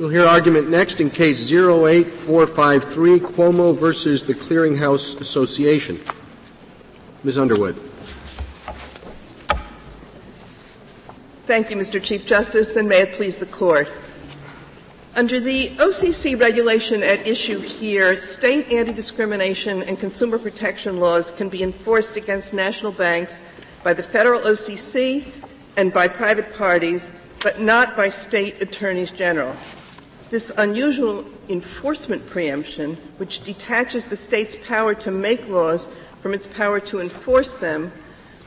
We'll hear argument next in case 08453, Cuomo versus the Clearing House Association. Ms. Underwood. Thank you, Mr. Chief Justice, and may it please the Court. Under the OCC regulation at issue here, state anti-discrimination and consumer protection laws can be enforced against national banks by the federal OCC and by private parties, but not by state attorneys general. This unusual enforcement preemption, which detaches the state's power to make laws from its power to enforce them,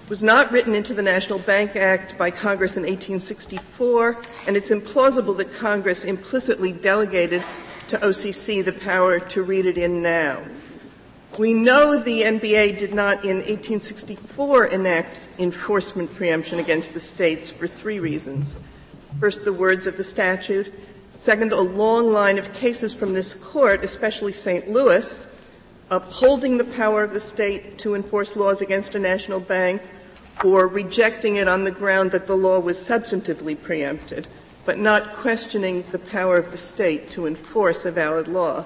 was not written into the National Bank Act by Congress in 1864, and it's implausible that Congress implicitly delegated to OCC the power to read it in now. We know the NBA did not in 1864 enact enforcement preemption against the states for three reasons. First, the words of the statute. Second, a long line of cases from this court, especially St. Louis, upholding the power of the state to enforce laws against a national bank or rejecting it on the ground that the law was substantively preempted, but not questioning the power of the state to enforce a valid law.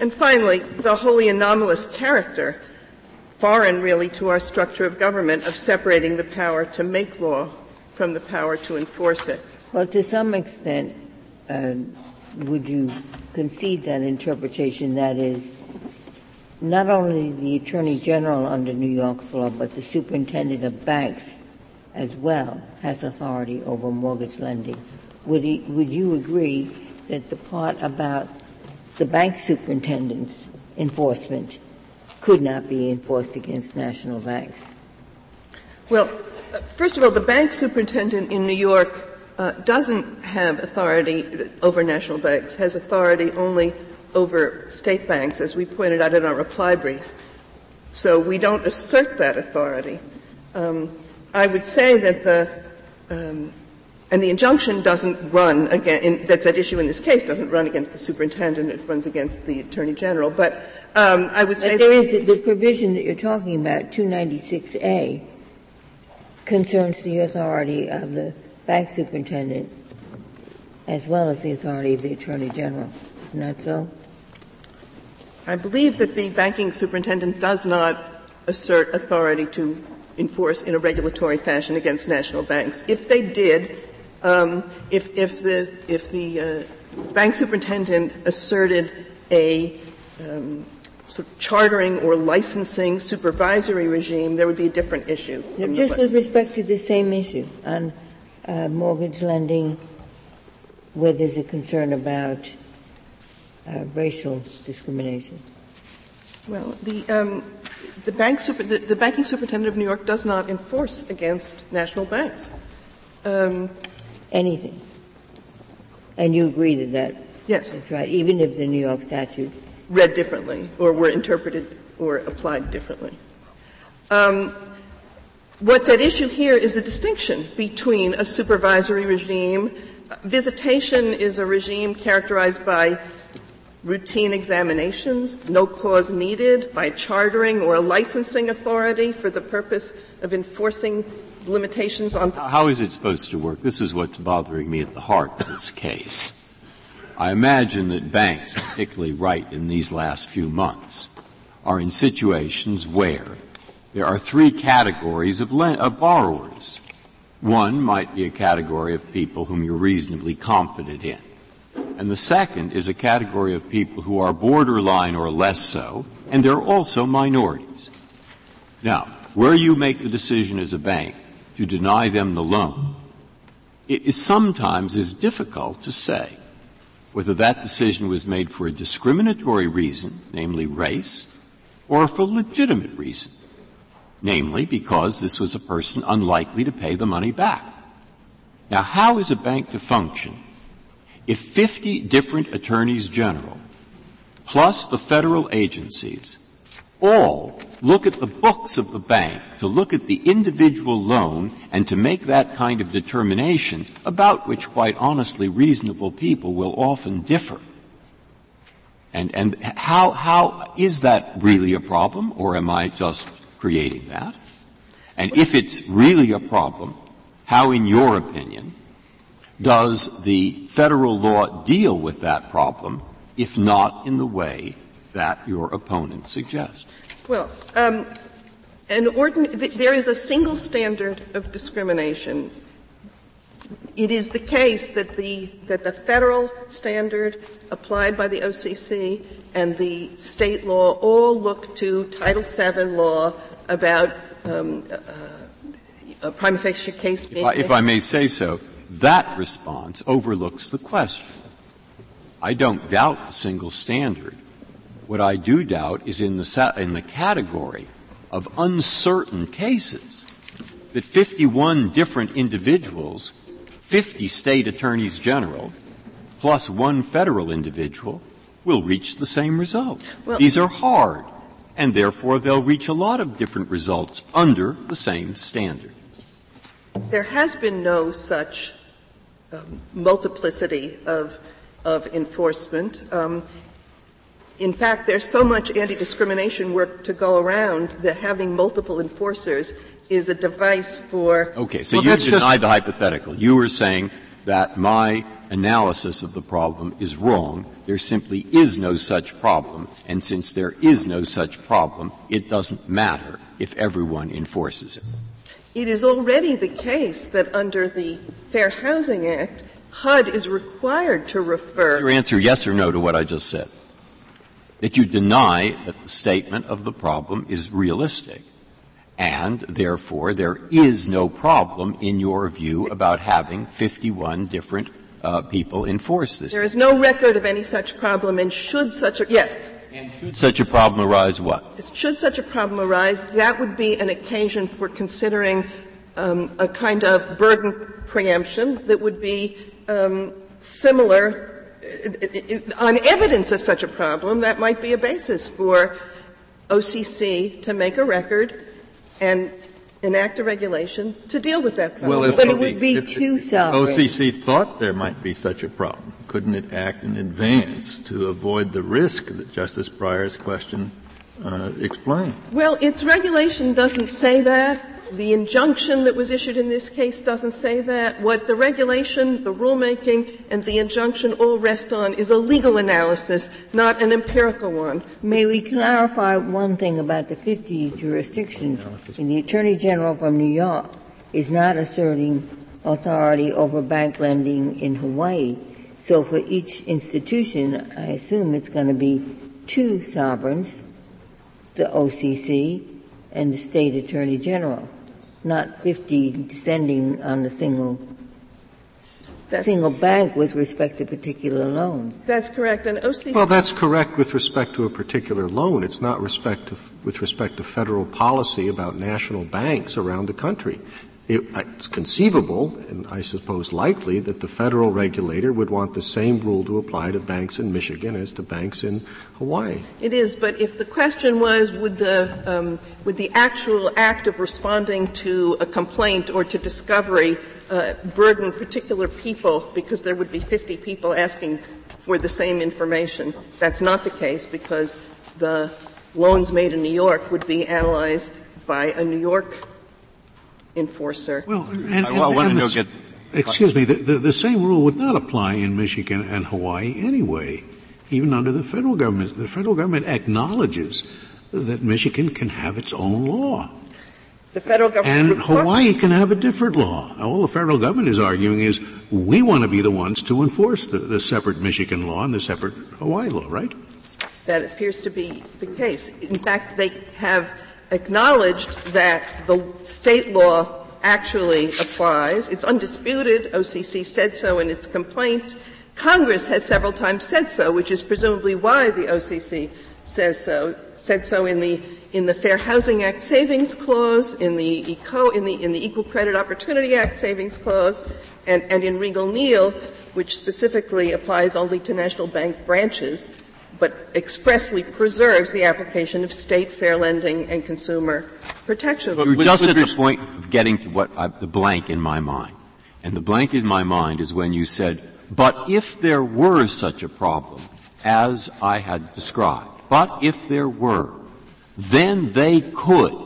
And finally, the wholly anomalous character, foreign really to our structure of government, of separating the power to make law from the power to enforce it. Well, to some extent, would you concede that interpretation that is not only the Attorney General under New York's law, but the Superintendent of Banks as well has authority over mortgage lending. Would, you agree that the part about the bank superintendent's enforcement could not be enforced against national banks? Well, first of all, the bank superintendent in New York uh, doesn't have authority over national banks, has authority only over state banks, as we pointed out in our reply brief. So we don't assert that authority. Um, I would say that the um, and the injunction doesn't run against, that's at issue in this case, doesn't run against the superintendent, it runs against the attorney general. But um, I would say. But there is the provision that you're talking about, 296A, concerns the authority of the bank superintendent as well as the authority of the attorney general. Isn't that so? I believe that the banking superintendent does not assert authority to enforce in a regulatory fashion against national banks. If they did, um, if, if the, if the uh, bank superintendent asserted a um, sort of chartering or licensing supervisory regime, there would be a different issue. just with respect to the same issue on uh, mortgage lending, where there's a concern about uh, racial discrimination. Well, the, um, the, bank super, the, the, banking superintendent of New York does not enforce against national banks. Um, Anything. And you agree that that yes. that's right, even if the New York statute read differently or were interpreted or applied differently. Um, what's at issue here is the distinction between a supervisory regime. Visitation is a regime characterized by routine examinations, no cause needed by chartering or a licensing authority for the purpose of enforcing limitations on. How is it supposed to work? This is what's bothering me at the heart of this case. I imagine that banks, particularly right in these last few months, are in situations where there are three categories of, le- of borrowers. One might be a category of people whom you're reasonably confident in. And the second is a category of people who are borderline or less so, and they're also minorities. Now, where you make the decision as a bank to deny them the loan, it is sometimes is difficult to say whether that decision was made for a discriminatory reason, namely race, or for a legitimate reason, namely because this was a person unlikely to pay the money back. Now, how is a bank to function if 50 different attorneys general, plus the federal agencies, all look at the books of the bank to look at the individual loan and to make that kind of determination about which quite honestly reasonable people will often differ. And, and how, how is that really a problem or am I just creating that? And if it's really a problem, how in your opinion does the federal law deal with that problem, if not in the way that your opponent suggests? Well, um, ordin- there is a single standard of discrimination. It is the case that the, that the federal standard applied by the OCC and the state law all look to Title VII law about um, uh, a prima facie case if I, if I may say so, that response overlooks the question. I don't doubt the single standard. What I do doubt is in the, in the category of uncertain cases that 51 different individuals, 50 state attorneys general, plus one federal individual will reach the same result. Well, These are hard, and therefore they'll reach a lot of different results under the same standard. There has been no such um, multiplicity of, of enforcement. Um, in fact, there's so much anti-discrimination work to go around that having multiple enforcers is a device for. Okay, so well, you denied the hypothetical. You were saying that my analysis of the problem is wrong. There simply is no such problem, and since there is no such problem, it doesn't matter if everyone enforces it. It is already the case that under the Fair Housing Act, HUD is required to refer. Your answer yes or no to what I just said. That you deny that the statement of the problem is realistic. And therefore, there is no problem in your view about having 51 different uh, people enforce this. There is no record of any such problem, and should such a yes, and should such a problem arise, what? Should such a problem arise, that would be an occasion for considering um, a kind of burden preemption that would be um, similar uh, on evidence of such a problem. That might be a basis for OCC to make a record and enact a regulation to deal with that problem. Well, but it would be too sovereign. OCC thought there might be such a problem couldn't it act in advance to avoid the risk that Justice Breyer's question uh, explained? Well, its regulation doesn't say that. The injunction that was issued in this case doesn't say that. What the regulation, the rulemaking, and the injunction all rest on is a legal analysis, not an empirical one. May we clarify one thing about the 50 jurisdictions? the Attorney General from New York is not asserting authority over bank lending in Hawaii. So for each institution, I assume it's going to be two sovereigns, the OCC and the state attorney general, not 50 descending on the single that's single bank with respect to particular loans. That's correct. And OCC. Well, that's correct with respect to a particular loan. It's not respect to, with respect to federal policy about national banks around the country it's conceivable, and I suppose likely, that the federal regulator would want the same rule to apply to banks in Michigan as to banks in Hawaii. It is, but if the question was, would the um, would the actual act of responding to a complaint or to discovery uh, burden particular people because there would be 50 people asking for the same information? That's not the case because the loans made in New York would be analyzed by a New York enforcer. Well, and, and, I, want to get, excuse me, the, the, the, same rule would not apply in Michigan and Hawaii anyway, even under the federal government. The federal government acknowledges that Michigan can have its own law. The federal government and Hawaii can have a different law. All the federal government is arguing is we want to be the ones to enforce the, the separate Michigan law and the separate Hawaii law, right? That appears to be the case. In fact, they have acknowledged that the state law actually applies. It's undisputed. OCC said so in its complaint. Congress has several times said so, which is presumably why the OCC says so. Said so in the in the Fair Housing Act Savings Clause, in the ECO, in the in the Equal Credit Opportunity Act Savings Clause, and, and in Riegle Neal, which specifically applies only to national bank branches but expressly preserves the application of state fair lending and consumer protection. But You're just at the point of getting to what I, the blank in my mind. And the blank in my mind is when you said, but if there were such a problem as I had described, but if there were, then they could.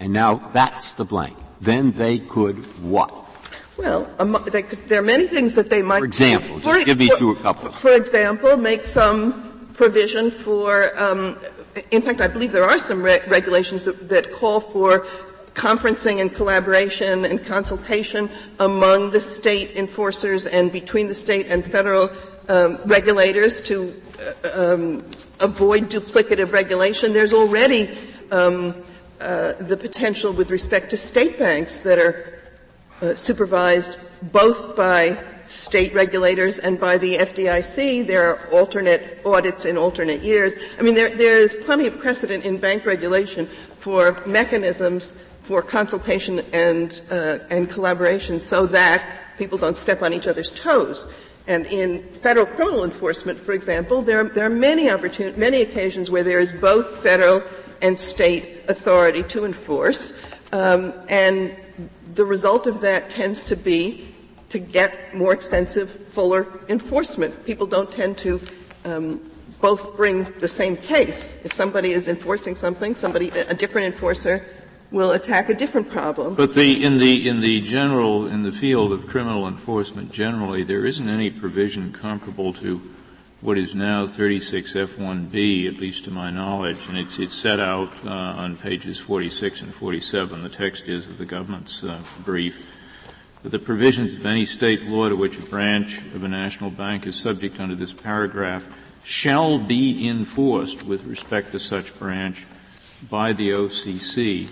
And now that's the blank. Then they could what? Well, um, could, there are many things that they might. For example, for, give me for, a couple. For example, make some provision for. Um, in fact, I believe there are some re- regulations that, that call for conferencing and collaboration and consultation among the state enforcers and between the state and federal um, regulators to uh, um, avoid duplicative regulation. There's already um, uh, the potential with respect to state banks that are uh, supervised both by state regulators and by the FDIC. There are alternate audits in alternate years. I mean, there, is plenty of precedent in bank regulation for mechanisms for consultation and, uh, and collaboration so that people don't step on each other's toes. And in federal criminal enforcement, for example, there, there are many opportun- many occasions where there is both federal and state authority to enforce. Um, and the result of that tends to be to get more extensive, fuller enforcement. People don't tend to um, both bring the same case. If somebody is enforcing something, somebody, a different enforcer will attack a different problem. But the, in the in the general in the field of criminal enforcement generally, there isn't any provision comparable to what is now 36F1B, at least to my knowledge, and it's, it's set out uh, on pages 46 and 47. The text is of the government's uh, brief. That the provisions of any state law to which a branch of a national bank is subject under this paragraph shall be enforced with respect to such branch by the OCC.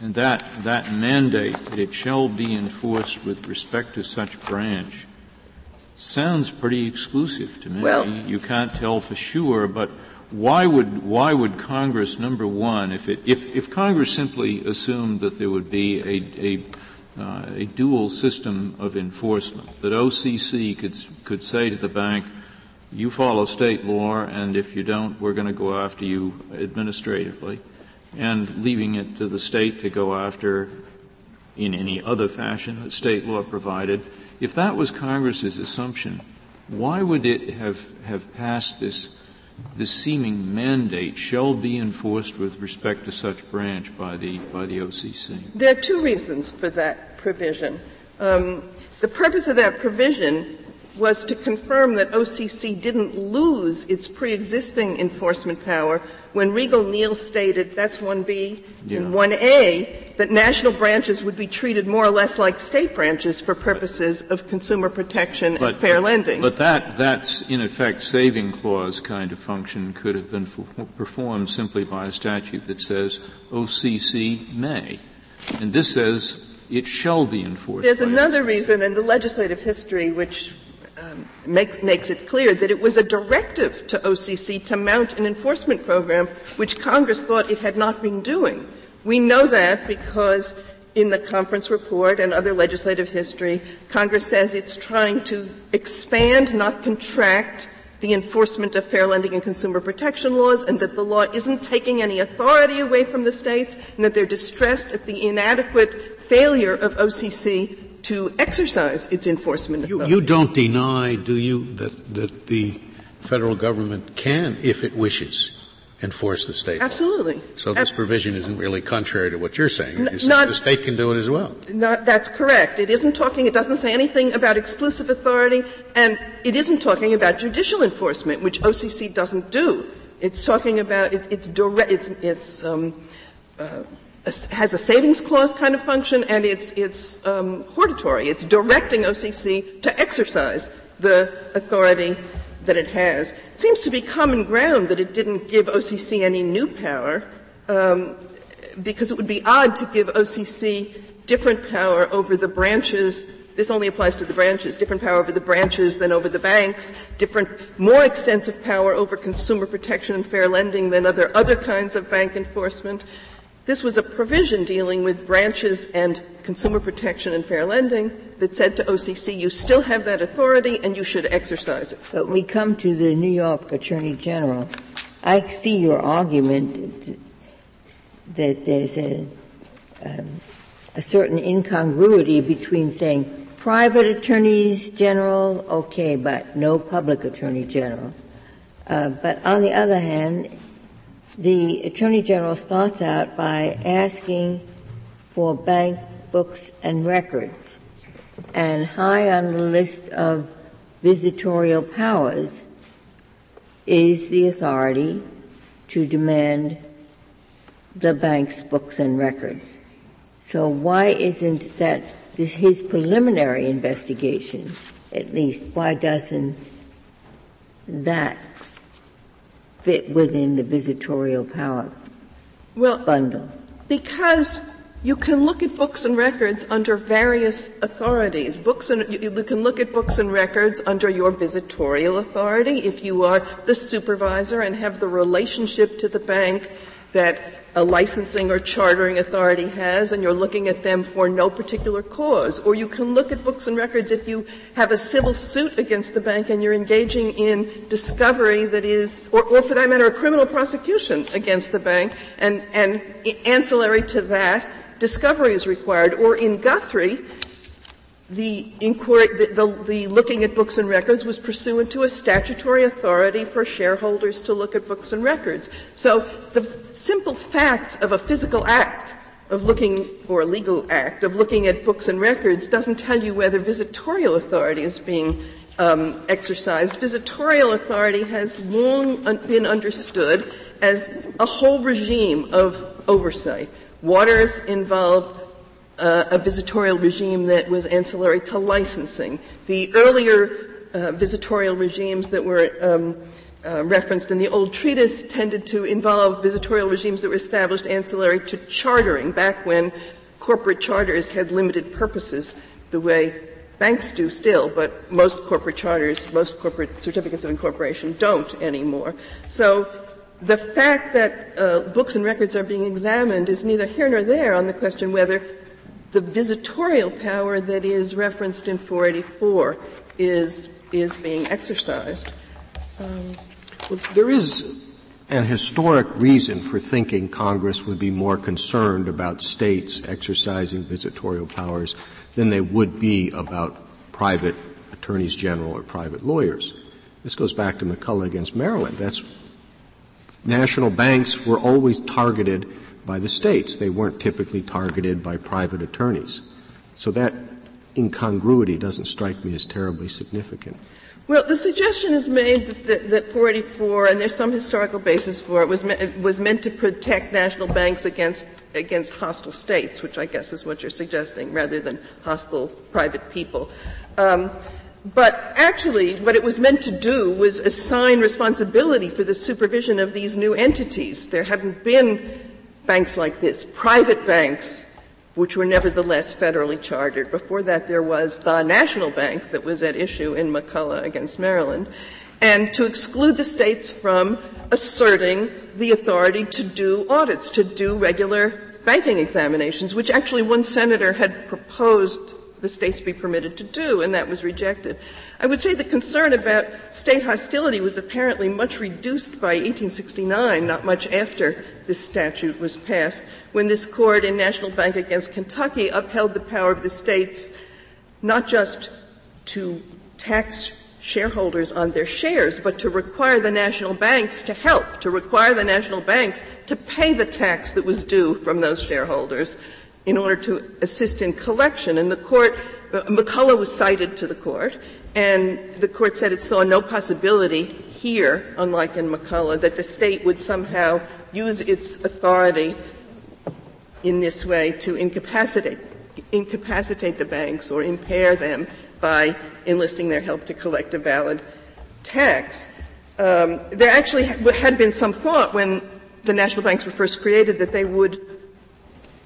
And that, that mandate that it shall be enforced with respect to such branch sounds pretty exclusive to me. Well, you can't tell for sure, but why would why would Congress number one, if it if if Congress simply assumed that there would be a a, uh, a dual system of enforcement, that OCC could could say to the bank, you follow state law, and if you don't, we're going to go after you administratively, and leaving it to the state to go after in any other fashion that state law provided if that was Congress's assumption, why would it have, have passed this, this seeming mandate shall be enforced with respect to such branch by the, by the OCC? There are two reasons for that provision. Um, the purpose of that provision was to confirm that OCC didn't lose its pre-existing enforcement power when Riegle Neal stated, that's 1B, yeah. and 1A, that national branches would be treated more or less like state branches for purposes of consumer protection but, and fair lending. But that, that's in effect saving clause kind of function could have been performed simply by a statute that says OCC may. And this says it shall be enforced. There's another reason in the legislative history which um, makes, makes it clear that it was a directive to OCC to mount an enforcement program, which Congress thought it had not been doing. We know that because in the conference report and other legislative history, Congress says it's trying to expand, not contract, the enforcement of fair lending and consumer protection laws, and that the law isn't taking any authority away from the states, and that they're distressed at the inadequate failure of OCC to exercise its enforcement you, you, don't deny, do you, that, that the federal government can, if it wishes, enforce the state Absolutely. Law. So this Ab- provision isn't really contrary to what you're saying. N- not, the state can do it as well. Not, that's correct. It isn't talking, it doesn't say anything about exclusive authority, and it isn't talking about judicial enforcement, which OCC doesn't do. It's talking about, it, it's direct, it's, it's, um, uh, has a savings clause kind of function, and it's, it's um, hortatory. It's directing OCC to exercise the authority that it has. It seems to be common ground that it didn't give OCC any new power, um, because it would be odd to give OCC different power over the branches. This only applies to the branches. Different power over the branches than over the banks. Different, more extensive power over consumer protection and fair lending than other other kinds of bank enforcement. This was a provision dealing with branches and consumer protection and fair lending that said to OCC, you still have that authority and you should exercise it. But we come to the New York Attorney General. I see your argument that there's a, um, a certain incongruity between saying private attorneys general, okay, but no public attorney general. Uh, but on the other hand, the Attorney General starts out by asking for bank books and records. And high on the list of visitorial powers is the authority to demand the bank's books and records. So why isn't that this, his preliminary investigation, at least, why doesn't that fit within the visitorial power well, bundle? Because you can look at books and records under various authorities. Books and, you can look at books and records under your visitorial authority if you are the supervisor and have the relationship to the bank that a licensing or chartering authority has and you're looking at them for no particular cause. Or you can look at books and records if you have a civil suit against the bank and you're engaging in discovery that is, or, or for that matter, a criminal prosecution against the bank and, and ancillary to that, discovery is required. Or in Guthrie, the inquiry, the, the, the, looking at books and records was pursuant to a statutory authority for shareholders to look at books and records. So the simple fact of a physical act of looking, or a legal act, of looking at books and records doesn't tell you whether visitorial authority is being um, exercised. Visitorial authority has long un- been understood as a whole regime of oversight. Watters involved uh, a visitorial regime that was ancillary to licensing. The earlier uh, visitorial regimes that were um, uh, referenced in the old treatise tended to involve visitorial regimes that were established ancillary to chartering, back when corporate charters had limited purposes, the way banks do still, but most corporate charters, most corporate certificates of incorporation don't anymore. So the fact that uh, books and records are being examined is neither here nor there on the question whether the visitorial power that is referenced in 484 is, is being exercised. Um, well, there is an historic reason for thinking Congress would be more concerned about states exercising visitorial powers than they would be about private attorneys general or private lawyers. This goes back to McCulloch against Maryland. That's national banks were always targeted by the states. They weren't typically targeted by private attorneys. So that incongruity doesn't strike me as terribly significant. Well, the suggestion is made that, that, 484, and there's some historical basis for it, was, me, was meant to protect national banks against, against hostile states, which I guess is what you're suggesting, rather than hostile private people. Um, but actually, what it was meant to do was assign responsibility for the supervision of these new entities. There hadn't been banks like this, private banks, which were nevertheless federally chartered. Before that, there was the national bank that was at issue in McCulloch against Maryland, and to exclude the states from asserting the authority to do audits, to do regular banking examinations, which actually one senator had proposed the states be permitted to do, and that was rejected. I would say the concern about state hostility was apparently much reduced by 1869, not much after this statute was passed, when this court in National Bank against Kentucky upheld the power of the states not just to tax shareholders on their shares, but to require the national banks to help, to require the national banks to pay the tax that was due from those shareholders in order to assist in collection. And the court, McCulloch was cited to the court, and the court said it saw no possibility here, unlike in McCulloch, that the state would somehow use its authority in this way to incapacitate, incapacitate the banks or impair them by enlisting their help to collect a valid tax. Um, there actually had been some thought when the national banks were first created that they would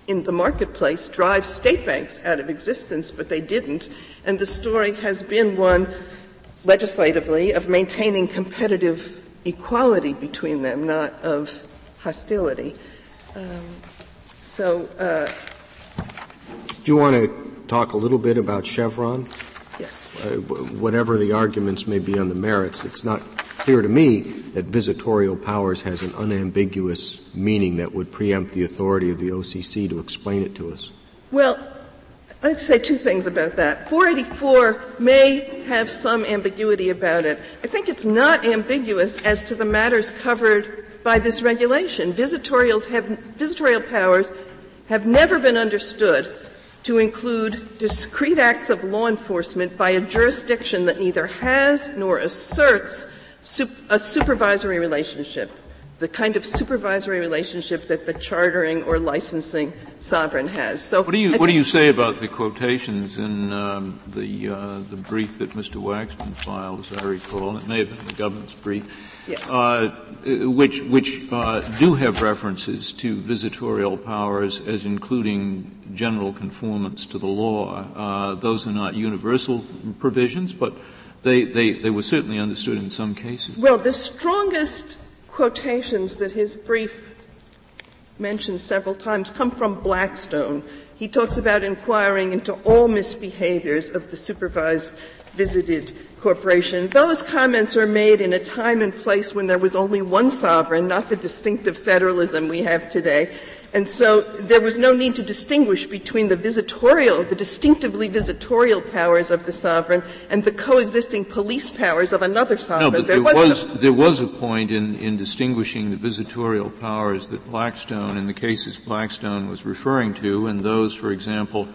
in the marketplace drive state banks out of existence, but they didn't. And the story has been one legislatively of maintaining competitive equality between them, not of hostility. Um, so, uh, do you want to talk a little bit about Chevron? Yes. Uh, whatever the arguments may be on the merits, it's not clear to me that visitorial powers has an unambiguous meaning that would preempt the authority of the OCC to explain it to us. Well, I'd say two things about that. 484 may have some ambiguity about it. I think it's not ambiguous as to the matters covered by this regulation. Visitorials have, visitorial powers have never been understood to include discrete acts of law enforcement by a jurisdiction that neither has nor asserts a supervisory relationship, the kind of supervisory relationship that the chartering or licensing sovereign has. So what do you, what do you say about the quotations in um, the, uh, the brief that Mr. Waxman filed, as I recall? It may have been the government's brief. Yes. Uh, which, which uh, do have references to visitorial powers as including general conformance to the law. Uh, those are not universal provisions, but they, they, they were certainly understood in some cases. Well, the strongest quotations that his brief mentioned several times come from Blackstone. He talks about inquiring into all misbehaviors of the supervised visited corporation. Those comments are made in a time and place when there was only one sovereign, not the distinctive federalism we have today. And so there was no need to distinguish between the visitorial, the distinctively visitorial powers of the sovereign and the coexisting police powers of another sovereign. No, but there, there was, was there was a point in, in distinguishing the visitorial powers that Blackstone, in the cases Blackstone was referring to, and those, for example,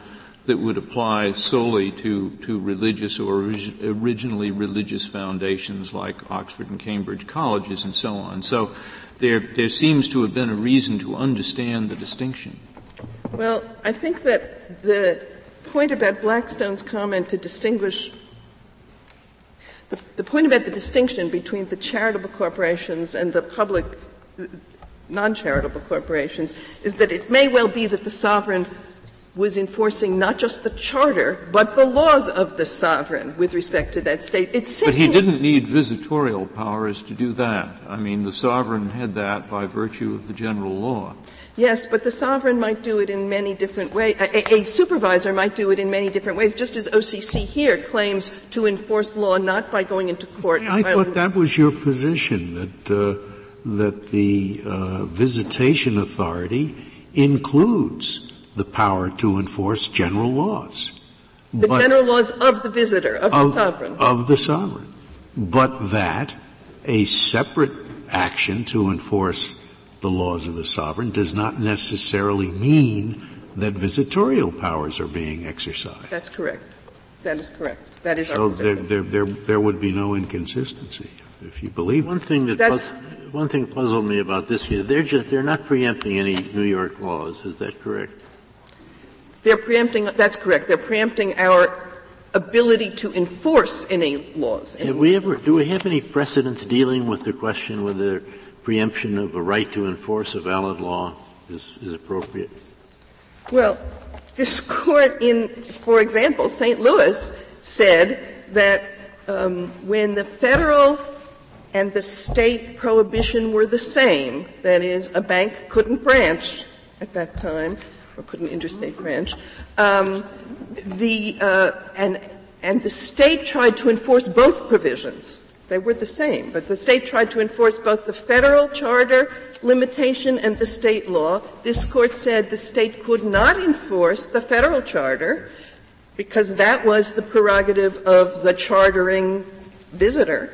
that would apply solely to, to religious or orig- originally religious foundations like Oxford and Cambridge colleges and so on. So there, there seems to have been a reason to understand the distinction. Well, I think that the point about Blackstone's comment to distinguish the, the point about the distinction between the charitable corporations and the public non-charitable corporations is that it may well be that the sovereign was enforcing not just the charter, but the laws of the sovereign with respect to that state. It's but he didn't need visitorial powers to do that. I mean, the sovereign had that by virtue of the general law. Yes, but the sovereign might do it in many different ways. A, a, supervisor might do it in many different ways, just as OCC here claims to enforce law not by going into court. I thought that was your position that uh, that the uh, visitation authority includes the power to enforce general laws. The but general laws of the visitor, of, of the sovereign. Of the sovereign. But that a separate action to enforce the laws of the sovereign does not necessarily mean that visitorial powers are being exercised. That's correct. That is correct. That is so there, there, there, there would be no inconsistency if you believe one thing that puz- one thing puzzled me about this they're just they're not preempting any New York laws. Is that correct? They're preempting, that's correct, they're preempting our ability to enforce any laws. Have we ever, do we have any precedents dealing with the question whether preemption of a right to enforce a valid law is, is appropriate? Well, this court in, for example, St. Louis said that um, when the federal and the state prohibition were the same, that is, a bank couldn't branch at that time, or couldn't interstate branch. Um, the uh, and and the state tried to enforce both provisions. They were the same, but the state tried to enforce both the federal charter limitation and the state law. This court said the state could not enforce the federal charter because that was the prerogative of the chartering visitor,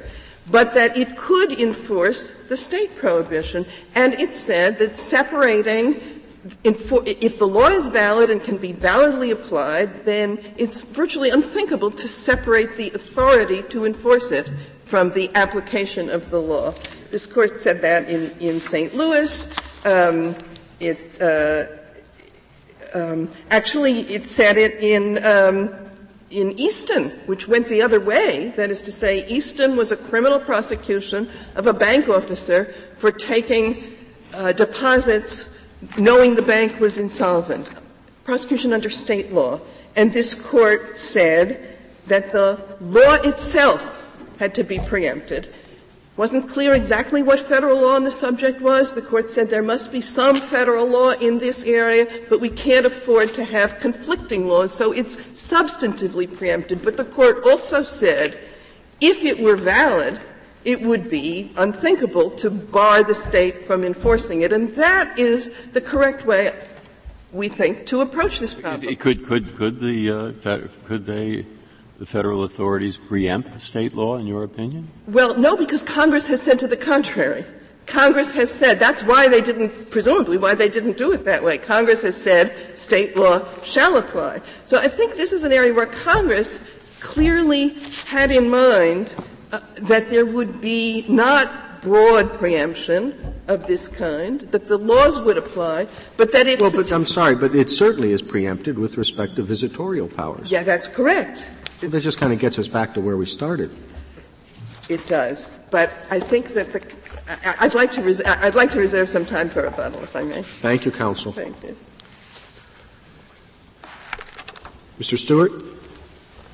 but that it could enforce the state prohibition. And it said that separating if the law is valid and can be validly applied, then it's virtually unthinkable to separate the authority to enforce it from the application of the law. This court said that in, in St. Louis. Um, it uh, um, actually it said it in um, in Easton, which went the other way. That is to say, Easton was a criminal prosecution of a bank officer for taking uh, deposits knowing the bank was insolvent, prosecution under state law, and this court said that the law itself had to be preempted. Wasn't clear exactly what federal law on the subject was. The court said there must be some federal law in this area, but we can't afford to have conflicting laws, so it's substantively preempted. But the court also said if it were valid, it would be unthinkable to bar the state from enforcing it. And that is the correct way, we think, to approach this problem. Could, could, could, the, uh, could they, the federal authorities preempt state law, in your opinion? Well, no, because Congress has said to the contrary. Congress has said that's why they didn't, presumably why they didn't do it that way. Congress has said state law shall apply. So I think this is an area where Congress clearly had in mind that there would be not broad preemption of this kind, that the laws would apply, but that it. Well, but I'm sorry, but it certainly is preempted with respect to visitorial powers. Yeah, that's correct. Well, that just kind of gets us back to where we started. It does, but I think that the. I, would like to. Res- I'd like to reserve some time for rebuttal, if I may. Thank you, counsel. Thank you. Mr. Stewart.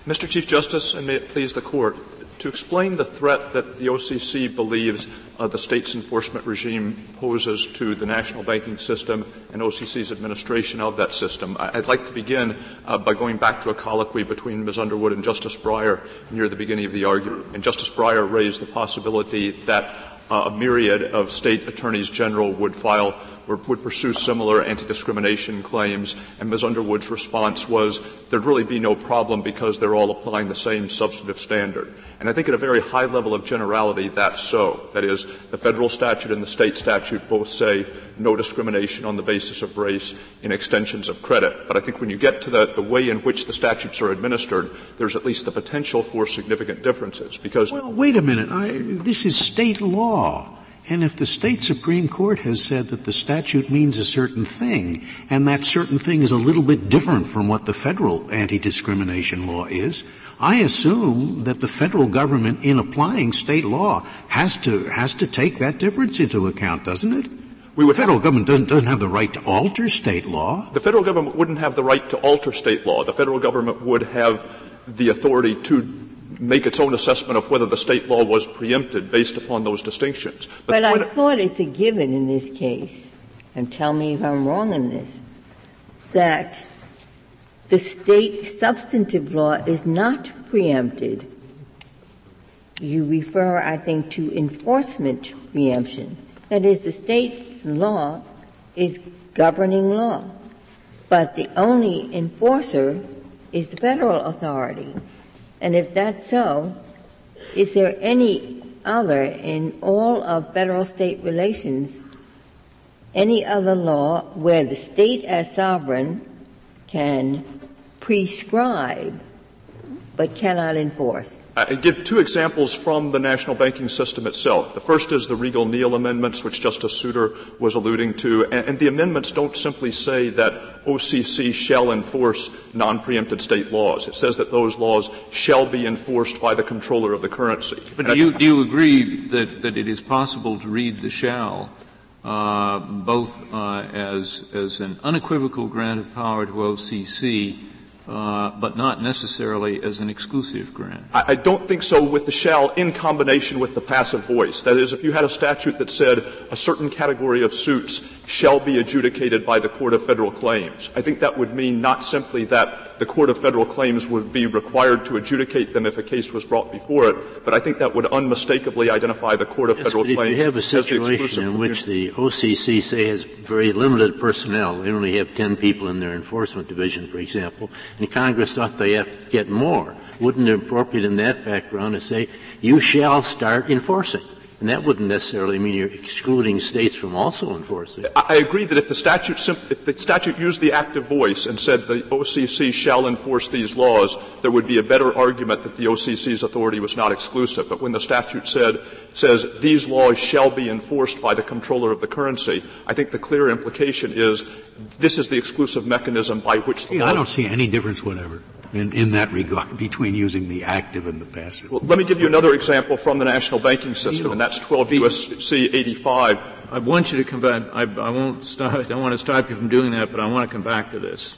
Mr. Chief Justice, and may it please the Court, to explain the threat that the OCC believes uh, the state's enforcement regime poses to the national banking system and OCC's administration of that system, I'd like to begin uh, by going back to a colloquy between Ms. Underwood and Justice Breyer near the beginning of the argument. And Justice Breyer raised the possibility that uh, a myriad of state attorneys general would file would pursue similar anti-discrimination claims, and Ms. Underwood's response was there'd really be no problem because they're all applying the same substantive standard. And I think at a very high level of generality, that's so. That is, the federal statute and the state statute both say no discrimination on the basis of race in extensions of credit. But I think when you get to the, the way in which the statutes are administered, there's at least the potential for significant differences because. Well, wait a minute. I, this is state law. And if the state Supreme Court has said that the statute means a certain thing, and that certain thing is a little bit different from what the federal anti-discrimination law is, I assume that the federal government in applying state law has to, has to take that difference into account, doesn't it? We the federal government doesn't, doesn't have the right to alter state law. The federal government wouldn't have the right to alter state law. The federal government would have the authority to make its own assessment of whether the state law was preempted based upon those distinctions. But, but I thought it's a given in this case, and tell me if I'm wrong in this, that the state substantive law is not preempted. You refer, I think, to enforcement preemption. That is, the state's law is governing law, but the only enforcer is the federal authority. And if that's so, is there any other in all of federal state relations, any other law where the state as sovereign can prescribe but cannot enforce? I give two examples from the national banking system itself. The first is the Riegle-Neal amendments, which Justice Souter was alluding to, and, and, the amendments don't simply say that OCC shall enforce non-preempted state laws. It says that those laws shall be enforced by the comptroller of the currency. But do you, do you agree that, that it is possible to read the shall uh, both uh, as, as an unequivocal grant of power to OCC uh, but not necessarily as an exclusive grant. I, I, don't think so with the shall in combination with the passive voice. That is, if you had a statute that said a certain category of suits shall be adjudicated by the Court of Federal Claims, I think that would mean not simply that the Court of Federal Claims would be required to adjudicate them if a case was brought before it, but I think that would unmistakably identify the Court of yes, Federal Claims. If you have a situation in which the OCC, say, has very limited personnel, they only have 10 people in their enforcement division, for example, and Congress thought they had to get more, wouldn't it be appropriate in that background to say, you shall start enforcing? And that wouldn't necessarily mean you're excluding states from also enforcing. I agree that if the statute, if the statute used the active voice and said the OCC shall enforce these laws, there would be a better argument that the OCC's authority was not exclusive. But when the statute said, says these laws shall be enforced by the comptroller of the currency, I think the clear implication is this is the exclusive mechanism by which the yeah, I don't see any difference whatever in, in that regard between using the active and the passive. Well, let me give you another example from the national banking system, and that's 12 U.S.C. 85. I want you to come back. I, I won't stop. I don't want to stop you from doing that, but I want to come back to this.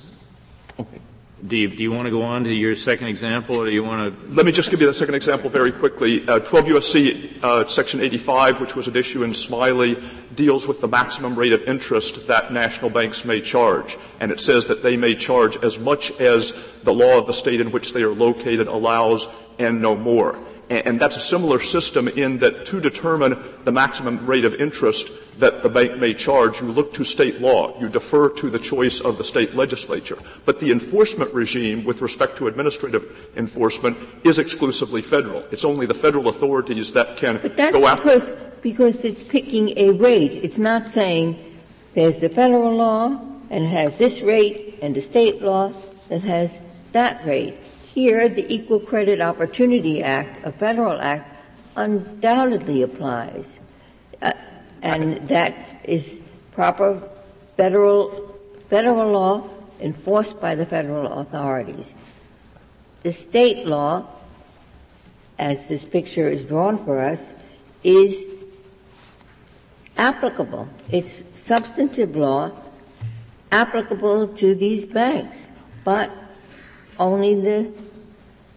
Okay. Do you, do you, want to go on to your second example, or do you want to? Let me just give you the second example very quickly. Uh, 12 U.S.C. Uh, Section 85, which was at issue in Smiley, deals with the maximum rate of interest that national banks may charge, and it says that they may charge as much as the law of the state in which they are located allows, and no more. And that's a similar system in that to determine the maximum rate of interest that the bank may charge, you look to state law. You defer to the choice of the state legislature. But the enforcement regime with respect to administrative enforcement is exclusively federal. It's only the federal authorities that can but that's go after. Because, because it's picking a rate. It's not saying there's the federal law and it has this rate and the state law that has that rate. Here, the Equal Credit Opportunity Act, a federal act, undoubtedly applies. Uh, and that is proper federal, federal law enforced by the federal authorities. The state law, as this picture is drawn for us, is applicable. It's substantive law applicable to these banks, but only the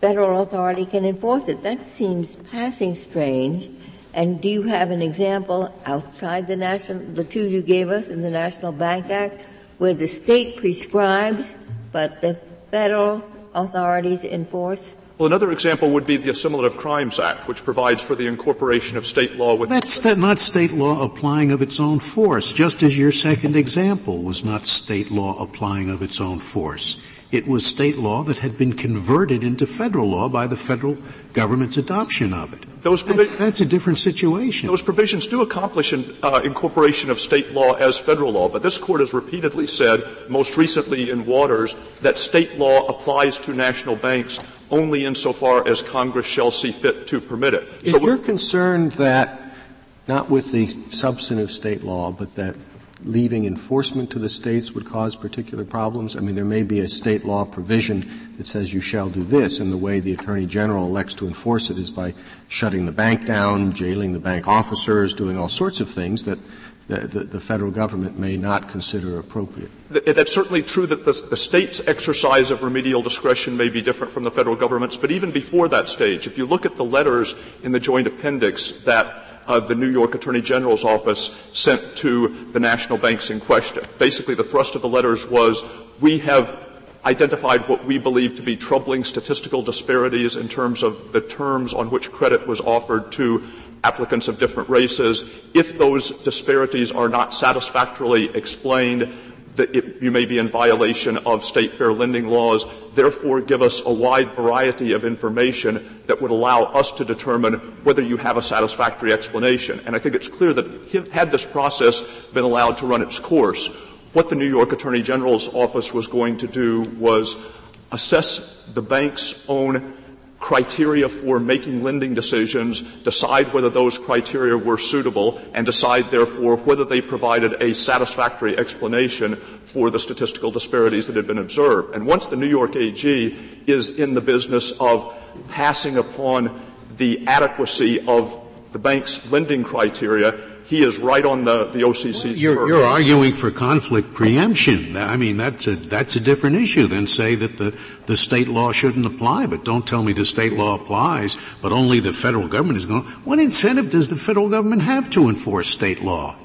federal authority can enforce it. That seems passing strange. And do you have an example outside the national, the two you gave us in the National Bank Act, where the state prescribes, but the federal authorities enforce? Well, another example would be the Assimilative Crimes Act, which provides for the incorporation of state law with. That's not state law applying of its own force, just as your second example was not state law applying of its own force. It was state law that had been converted into federal law by the federal government's adoption of it. Those provi- that's, that's, a different situation. Those provisions do accomplish an uh, incorporation of state law as federal law, but this court has repeatedly said, most recently in Watters, that state law applies to national banks only insofar as Congress shall see fit to permit it. Is so you're concerned that, not with the substantive state law, but that leaving enforcement to the states would cause particular problems? I mean, there may be a state law provision that says you shall do this, and the way the Attorney General elects to enforce it is by shutting the bank down, jailing the bank officers, doing all sorts of things that the, the, federal government may not consider appropriate. That's certainly true that the, the state's exercise of remedial discretion may be different from the federal government's, but even before that stage, if you look at the letters in the joint appendix that uh, the New York Attorney General's office sent to the national banks in question. Basically, the thrust of the letters was, we have identified what we believe to be troubling statistical disparities in terms of the terms on which credit was offered to applicants of different races. If those disparities are not satisfactorily explained, that you may be in violation of state fair lending laws. Therefore, give us a wide variety of information that would allow us to determine whether you have a satisfactory explanation. And I think it's clear that had this process been allowed to run its course, what the New York Attorney General's office was going to do was assess the bank's own criteria for making lending decisions, decide whether those criteria were suitable, and decide, therefore, whether they provided a satisfactory explanation for the statistical disparities that had been observed. And once the New York AG is in the business of passing upon the adequacy of the bank's lending criteria, he is right on the, the OCC's you're, you're, arguing for conflict preemption. I mean, that's a, that's a different issue than say that the, the state law shouldn't apply, but don't tell me the state law applies, but only the federal government is going. What incentive does the federal government have to enforce state law?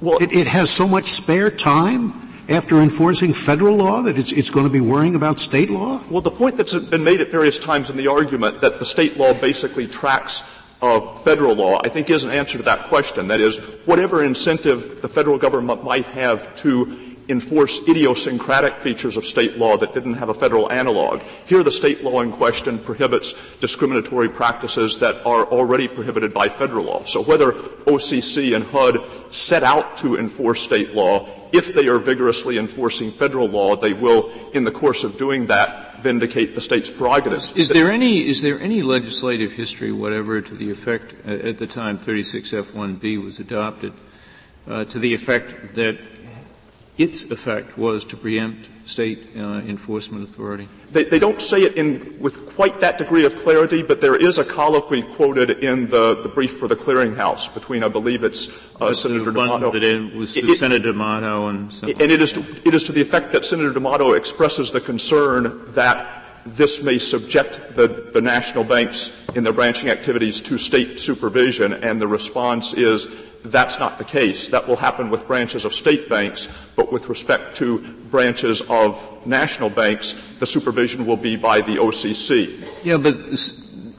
Well, it, it has so much spare time after enforcing federal law that it's, it's, going to be worrying about state law? Well, the point that's been made at various times in the argument that the state law basically tracks of federal law, I think is an answer to that question. That is, whatever incentive the federal government might have to enforce idiosyncratic features of state law that didn't have a federal analog. Here the state law in question prohibits discriminatory practices that are already prohibited by federal law. So whether OCC and HUD set out to enforce state law, if they are vigorously enforcing federal law, they will, in the course of doing that, vindicate the state's prerogatives. Is there any is there any legislative history, whatever, to the effect uh, at the time 36F1B was adopted, uh, to the effect that its effect was to preempt state uh, enforcement authority? They, they, don't say it in with quite that degree of clarity, but there is a colloquy quoted in the, the brief for the Clearing House between, I believe it's uh, Senator D'Amato. That it was it, Senator D'Amato and. And it is to, it is to the effect that Senator D'Amato expresses the concern that this may subject the, the national banks in their branching activities to state supervision, and the response is that's not the case. That will happen with branches of state banks, but with respect to branches of national banks, the supervision will be by the OCC. Yeah, but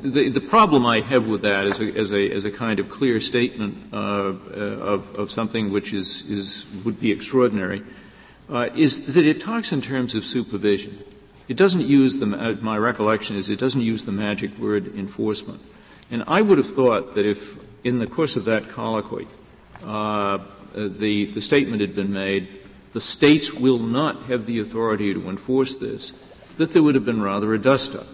the, the problem I have with that as a, as a, as a kind of clear statement uh, of, of something which is, is, would be extraordinary uh, is that it talks in terms of supervision. It doesn't use the, my recollection is it doesn't use the magic word enforcement. And I would have thought that if in the course of that colloquy, uh, the, the statement had been made, the states will not have the authority to enforce this, that there would have been rather a dust-up.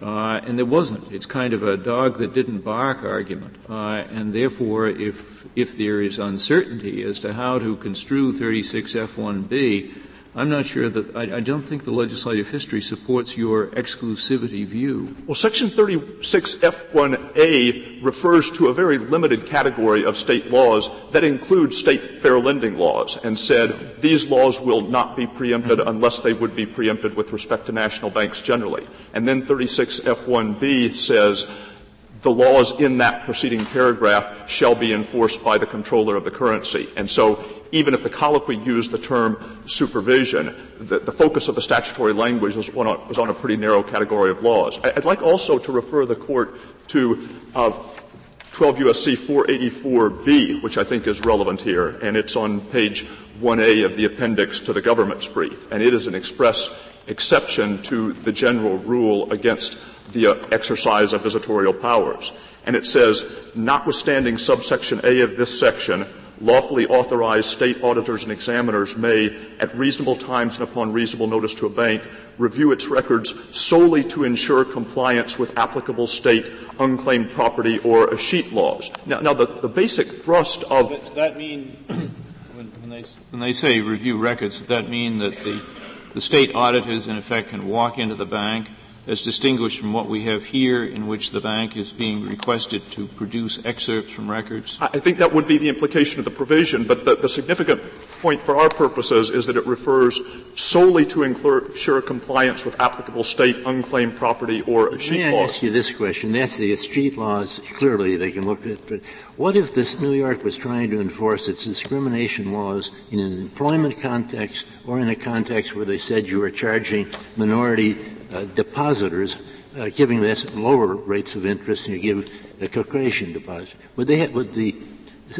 Uh, and there wasn't. It's kind of a dog that didn't bark argument. Uh, and therefore, if, if there is uncertainty as to how to construe 36F1B, I'm not sure that I, I, don't think the legislative history supports your exclusivity view. Well, Section 36F1A refers to a very limited category of state laws that include state fair lending laws and said these laws will not be preempted mm-hmm. unless they would be preempted with respect to national banks generally. And then 36F1B says the laws in that preceding paragraph shall be enforced by the comptroller of the currency. And so even if the colloquy used the term supervision, the, the focus of the statutory language was on, a, was on, a, pretty narrow category of laws. I'd like also to refer the court to uh, 12 U.S.C. 484B, which I think is relevant here, and it's on page 1A of the appendix to the government's brief, and it is an express exception to the general rule against the uh, exercise of visitorial powers. And it says, notwithstanding subsection A of this section, lawfully authorized state auditors and examiners may, at reasonable times and upon reasonable notice to a bank, review its records solely to ensure compliance with applicable state unclaimed property or escheat laws. Now, now the, the basic thrust of does that mean when, when, they, when they say review records, does that mean that the, the state auditors in effect can walk into the bank as distinguished from what we have here in which the bank is being requested to produce excerpts from records? I think that would be the implication of the provision, but the, the significant point for our purposes is that it refers solely to ensure compliance with applicable state unclaimed property or escheat May I ask you this question? That's the street laws. Clearly, they can look at. It, but what if this New York was trying to enforce its discrimination laws in an employment context or in a context where they said you were charging minority depositors, uh, giving less lower rates of interest than you give a Caucasian deposit. Would they have, would the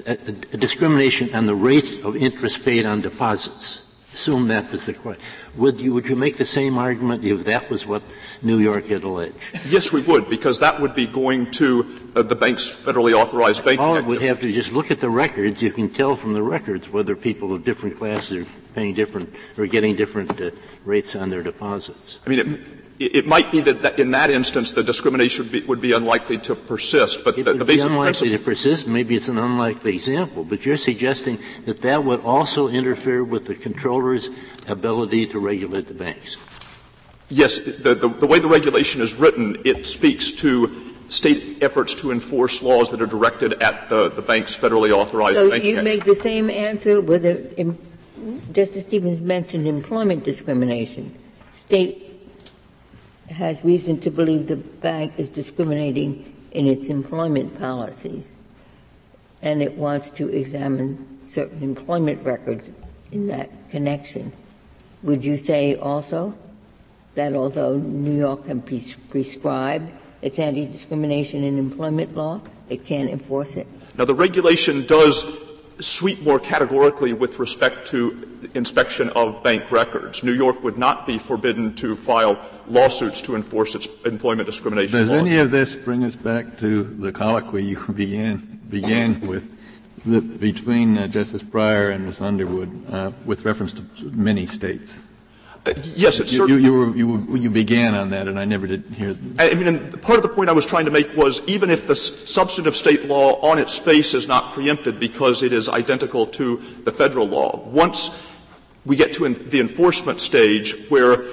a discrimination on the rates of interest paid on deposits? Assume that was the question. Would you, would you make the same argument if that was what New York had alleged? Yes, we would, because that would be going to uh, the bank's federally authorized banking All it would have to just look at the records. You can tell from the records whether people of different classes are paying different or getting different uh, rates on their deposits. I mean, it, it might be that, that in that instance the discrimination would be, would be unlikely to persist. But it the, would the basic be unlikely to persist. Maybe it's an unlikely example, but you're suggesting that that would also interfere with the comptroller's ability to regulate the banks. Yes, the, the, the way the regulation is written, it speaks to state efforts to enforce laws that are directed at the, the bank's federally authorized so banking. you make the same answer with Justice Stevens mentioned employment discrimination. State has reason to believe the bank is discriminating in its employment policies, and it wants to examine certain employment records in that connection. Would you say also that although New York can pres- prescribe its anti-discrimination in employment law, it can't enforce it? Now, the regulation does sweep more categorically with respect to inspection of bank records. New York would not be forbidden to file lawsuits to enforce its employment discrimination Does any of this bring us back to the colloquy you began, began with the, between uh, Justice Breyer and Ms. Underwood uh, with reference to many states? Uh, yes, it's you, you, you, were, you, you, began on that, and I never did hear. I mean, part of the point I was trying to make was even if the substantive state law on its face is not preempted because it is identical to the federal law, once we get to the enforcement stage where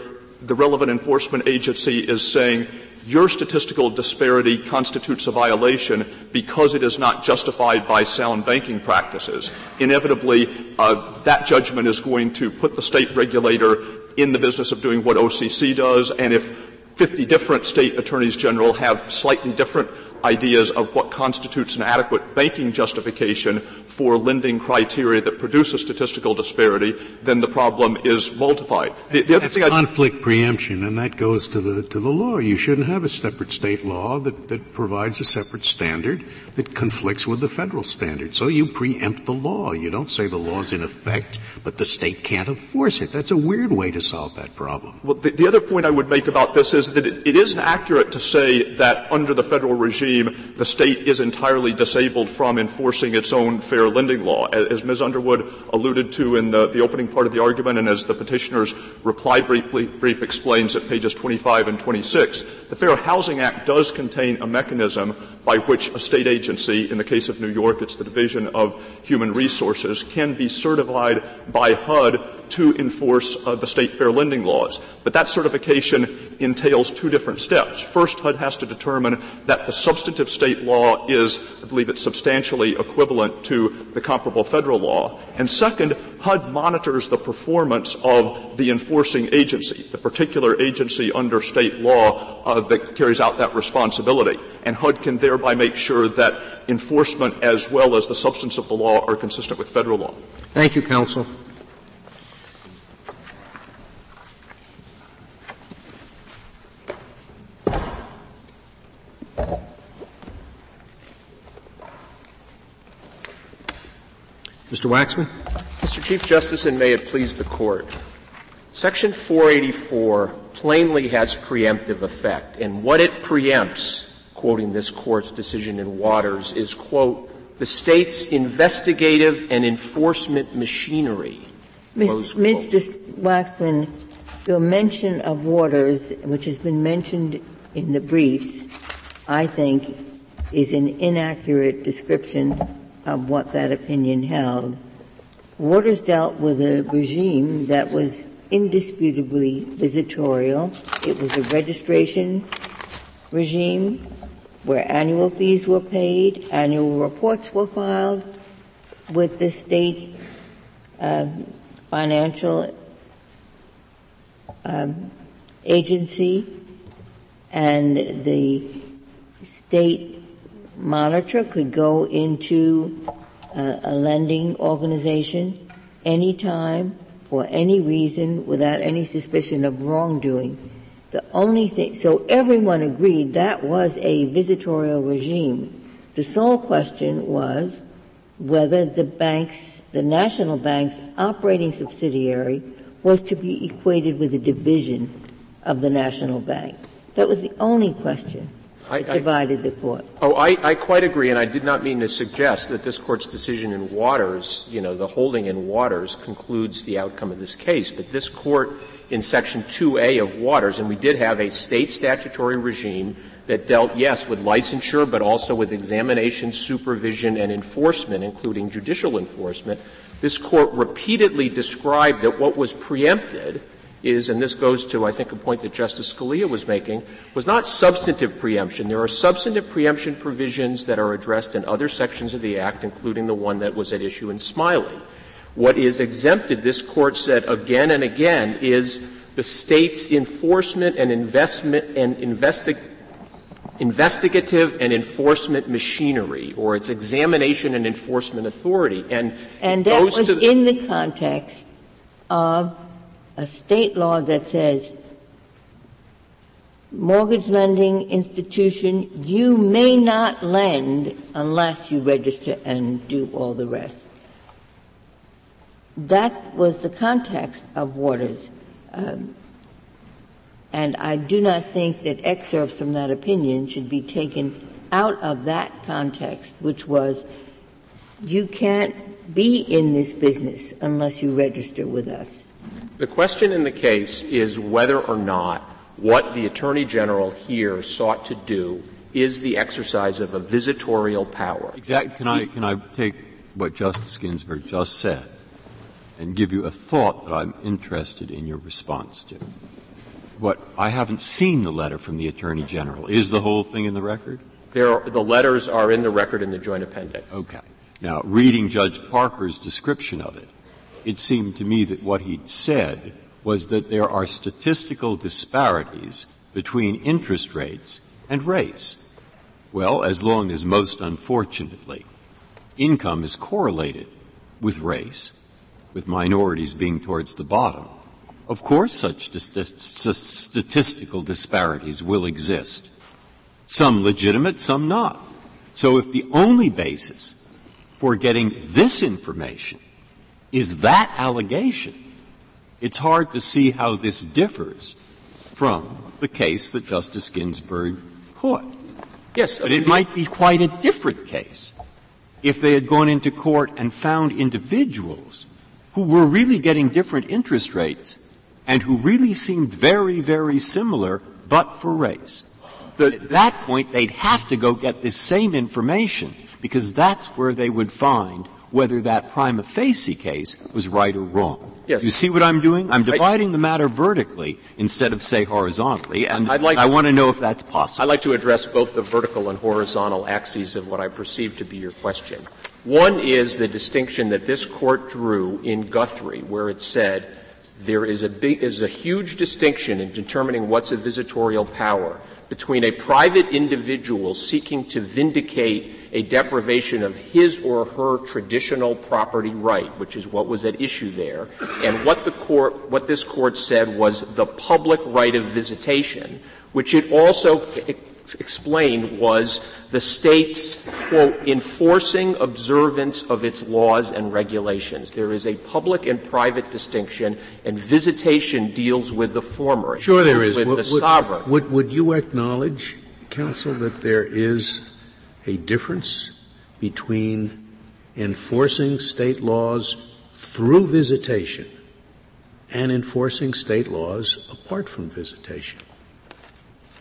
the relevant enforcement agency is saying your statistical disparity constitutes a violation because it is not justified by sound banking practices. Inevitably, uh, that judgment is going to put the state regulator in the business of doing what OCC does, and if 50 different state attorneys general have slightly different ideas of what constitutes an adequate banking justification for lending criteria that produce a statistical disparity, then the problem is multiplied. The, the That's conflict I'd, preemption, and that goes to the to the law. You shouldn't have a separate state law that, that provides a separate standard that conflicts with the federal standard. So you preempt the law. You don't say the law's in effect, but the state can't enforce it. That's a weird way to solve that problem. Well, the, the other point I would make about this is that it, it isn't accurate to say that under the federal regime the state is entirely disabled from enforcing its own fair lending law. As Ms. Underwood alluded to in the, the opening part of the argument and as the petitioner's reply brief, brief explains at pages 25 and 26, the Fair Housing Act does contain a mechanism by which a state agency, in the case of New York, it's the Division of Human Resources, can be certified by HUD to enforce uh, the state fair lending laws. But that certification entails two different steps. First, HUD has to determine that the substantive state law is, I believe it's substantially equivalent to the comparable federal law. And second, HUD monitors the performance of the enforcing agency, the particular agency under state law uh, that carries out that responsibility. And HUD can thereby make sure that enforcement as well as the substance of the law are consistent with federal law. Thank you, counsel. Mr. Waxman? Mr. Chief Justice, and may it please the Court. Section 484 plainly has preemptive effect, and what it preempts, quoting this Court's decision in Watters, is, quote, the state's investigative and enforcement machinery. Mr. Waxman, your mention of Watters, which has been mentioned in the briefs, I think is an inaccurate description of what that opinion held. Watters dealt with a regime that was indisputably visitorial. It was a registration regime where annual fees were paid, annual reports were filed with the state uh, financial um, agency, and the state monitor could go into a lending organization anytime for any reason without any suspicion of wrongdoing. The only thing, so everyone agreed that was a visitorial regime. The sole question was whether the bank's, the national bank's operating subsidiary was to be equated with a division of the national bank. That was the only question. I, divided the court. Oh, I, I, quite agree, and I did not mean to suggest that this court's decision in Watters, you know, the holding in Watters concludes the outcome of this case. But this court, in Section 2A of Watters, and we did have a state statutory regime that dealt, yes, with licensure, but also with examination, supervision, and enforcement, including judicial enforcement. This court repeatedly described that what was preempted is, and this goes to, I think, a point that Justice Scalia was making, was not substantive preemption. There are substantive preemption provisions that are addressed in other sections of the Act, including the one that was at issue in Smiley. What is exempted, this Court said again and again, is the state's enforcement and investment and investi- investigative and enforcement machinery, or its examination and enforcement authority. And, and that was in the context of a state law that says mortgage lending institution, you may not lend unless you register and do all the rest. That was the context of Watters. Um, and I do not think that excerpts from that opinion should be taken out of that context, which was you can't be in this business unless you register with us. The question in the case is whether or not what the Attorney General here sought to do is the exercise of a visitorial power. Exactly. Can I, can I take what Justice Ginsburg just said and give you a thought that I'm interested in your response to? What I haven't seen the letter from the Attorney General. Is the whole thing in the record? There are, the letters are in the record in the joint appendix. Okay. Now, reading Judge Parker's description of it, it seemed to me that what he'd said was that there are statistical disparities between interest rates and race. Well, as long as most unfortunately income is correlated with race, with minorities being towards the bottom, of course such statistical disparities will exist. Some legitimate, some not. So if the only basis for getting this information is that allegation, it's hard to see how this differs from the case that Justice Ginsburg put. Yes. But it might be quite a different case if they had gone into court and found individuals who were really getting different interest rates and who really seemed very, very similar but for race. But at that point, they'd have to go get this same information because that's where they would find whether that prima facie case was right or wrong. Yes. You see what I'm doing? I'm dividing the matter vertically instead of, say, horizontally, and I'd like, I want to know if that's possible. I'd like to address both the vertical and horizontal axes of what I perceive to be your question. One is the distinction that this court drew in Guthrie, where it said there is a big, is a huge distinction in determining what's a visitorial power between a private individual seeking to vindicate a deprivation of his or her traditional property right, which is what was at issue there, and what the court, what this court said was the public right of visitation, which it also explained was the state's, quote, enforcing observance of its laws and regulations. There is a public and private distinction, and visitation deals with the former. Sure there is. With would, the sovereign. Would, would you acknowledge, counsel, that there is a difference between enforcing state laws through visitation and enforcing state laws apart from visitation?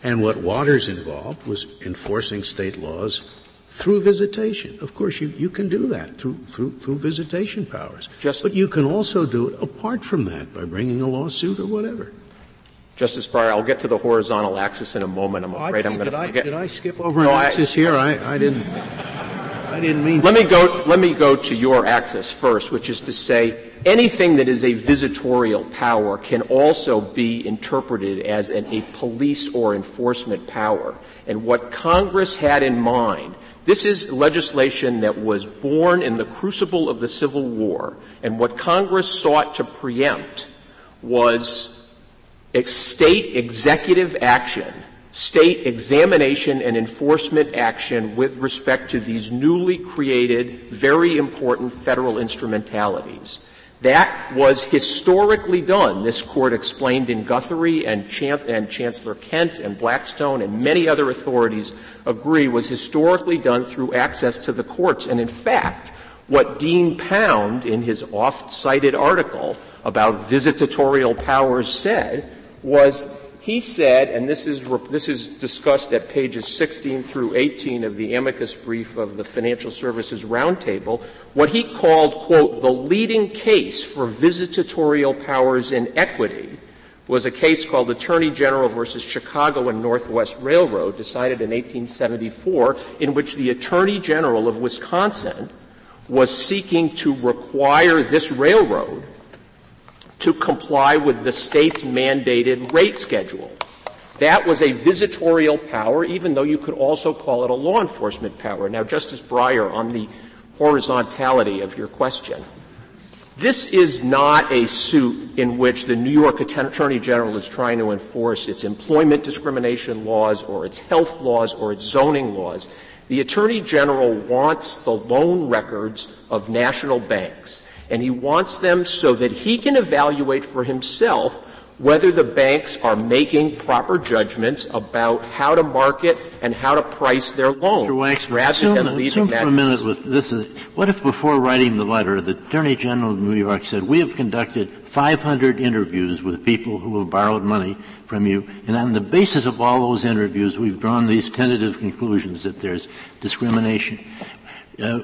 And what Watters involved was enforcing state laws through visitation. Of course, you, you can do that through, through, through visitation powers. Just, but you can also do it apart from that by bringing a lawsuit or whatever. Justice Breyer, I'll get to the horizontal axis in a moment. I'm oh, afraid I, I'm going to forget. Did I skip over no, an axis here? I, I didn't. I didn't mean. Let to. me go. Let me go to your axis first, which is to say anything that is a visitorial power can also be interpreted as an, a police or enforcement power. And what Congress had in mind this is legislation that was born in the crucible of the Civil War, and what Congress sought to preempt was state executive action state examination and enforcement action with respect to these newly created, very important federal instrumentalities. That was historically done, this court explained in Guthrie and, and, Chancellor Kent and Blackstone and many other authorities agree was historically done through access to the courts. And in fact, what Dean Pound in his oft-cited article about visitatorial powers said was he said, and this is, this is discussed at pages 16 through 18 of the amicus brief of the Financial Services Roundtable, what he called, quote, the leading case for visitatorial powers in equity was a case called Attorney General versus Chicago and Northwest Railroad, decided in 1874, in which the Attorney General of Wisconsin was seeking to require this railroad to comply with the state's mandated rate schedule. That was a visitorial power, even though you could also call it a law enforcement power. Now, Justice Breyer, on the horizontality of your question, this is not a suit in which the New York Attorney General is trying to enforce its employment discrimination laws or its health laws or its zoning laws. The Attorney General wants the loan records of national banks and he wants them so that he can evaluate for himself whether the banks are making proper judgments about how to market and how to price their loans. Mr. Waxman, rather assume, than leaving that for a minute with this is, what if before writing the letter, the Attorney General of New York said, we have conducted 500 interviews with people who have borrowed money from you, and on the basis of all those interviews, we've drawn these tentative conclusions that there's discrimination. Uh,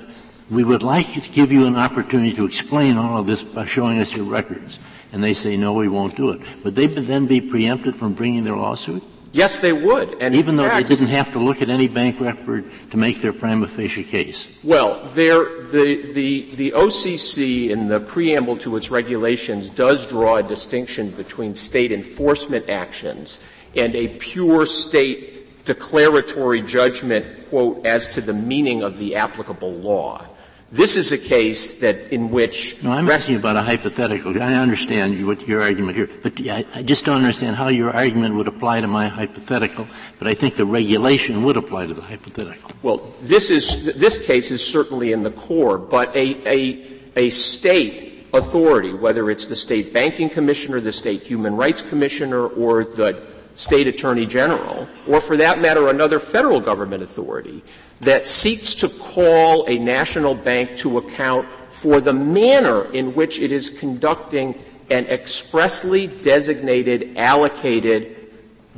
we would like to give you an opportunity to explain all of this by showing us your records. And they say, no, we won't do it. Would they then be preempted from bringing their lawsuit? Yes, they would. And even though fact, they didn't have to look at any bank record to make their prima facie case. Well, the, the, the OCC in the preamble to its regulations does draw a distinction between state enforcement actions and a pure state declaratory judgment, quote, as to the meaning of the applicable law. This is a case that in which. No, I'm asking about a hypothetical. I understand what your argument here, but I just don't understand how your argument would apply to my hypothetical. But I think the regulation would apply to the hypothetical. Well, this is this case is certainly in the core, but a a a state authority, whether it's the state banking commissioner, the state human rights commissioner, or the state attorney general, or for that matter, another federal government authority that seeks to call a national bank to account for the manner in which it is conducting an expressly designated, allocated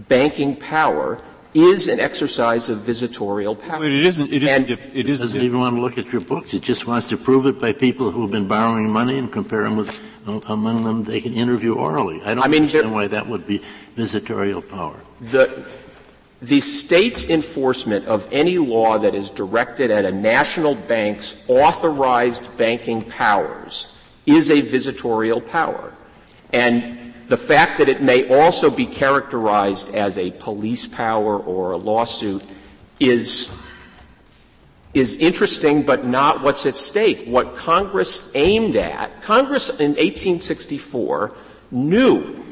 banking power is an exercise of visitorial power. But it isn't. It isn't. It, it isn't. Doesn't even want to look at your books. It just wants to prove it by people who have been borrowing money and compare them with among them they can interview orally. I don't I mean, understand why that would be visitorial power. The, the state's enforcement of any law that is directed at a national bank's authorized banking powers is a visitorial power. And the fact that it may also be characterized as a police power or a lawsuit is is interesting but not what's at stake. What Congress aimed at, Congress in 1864 knew,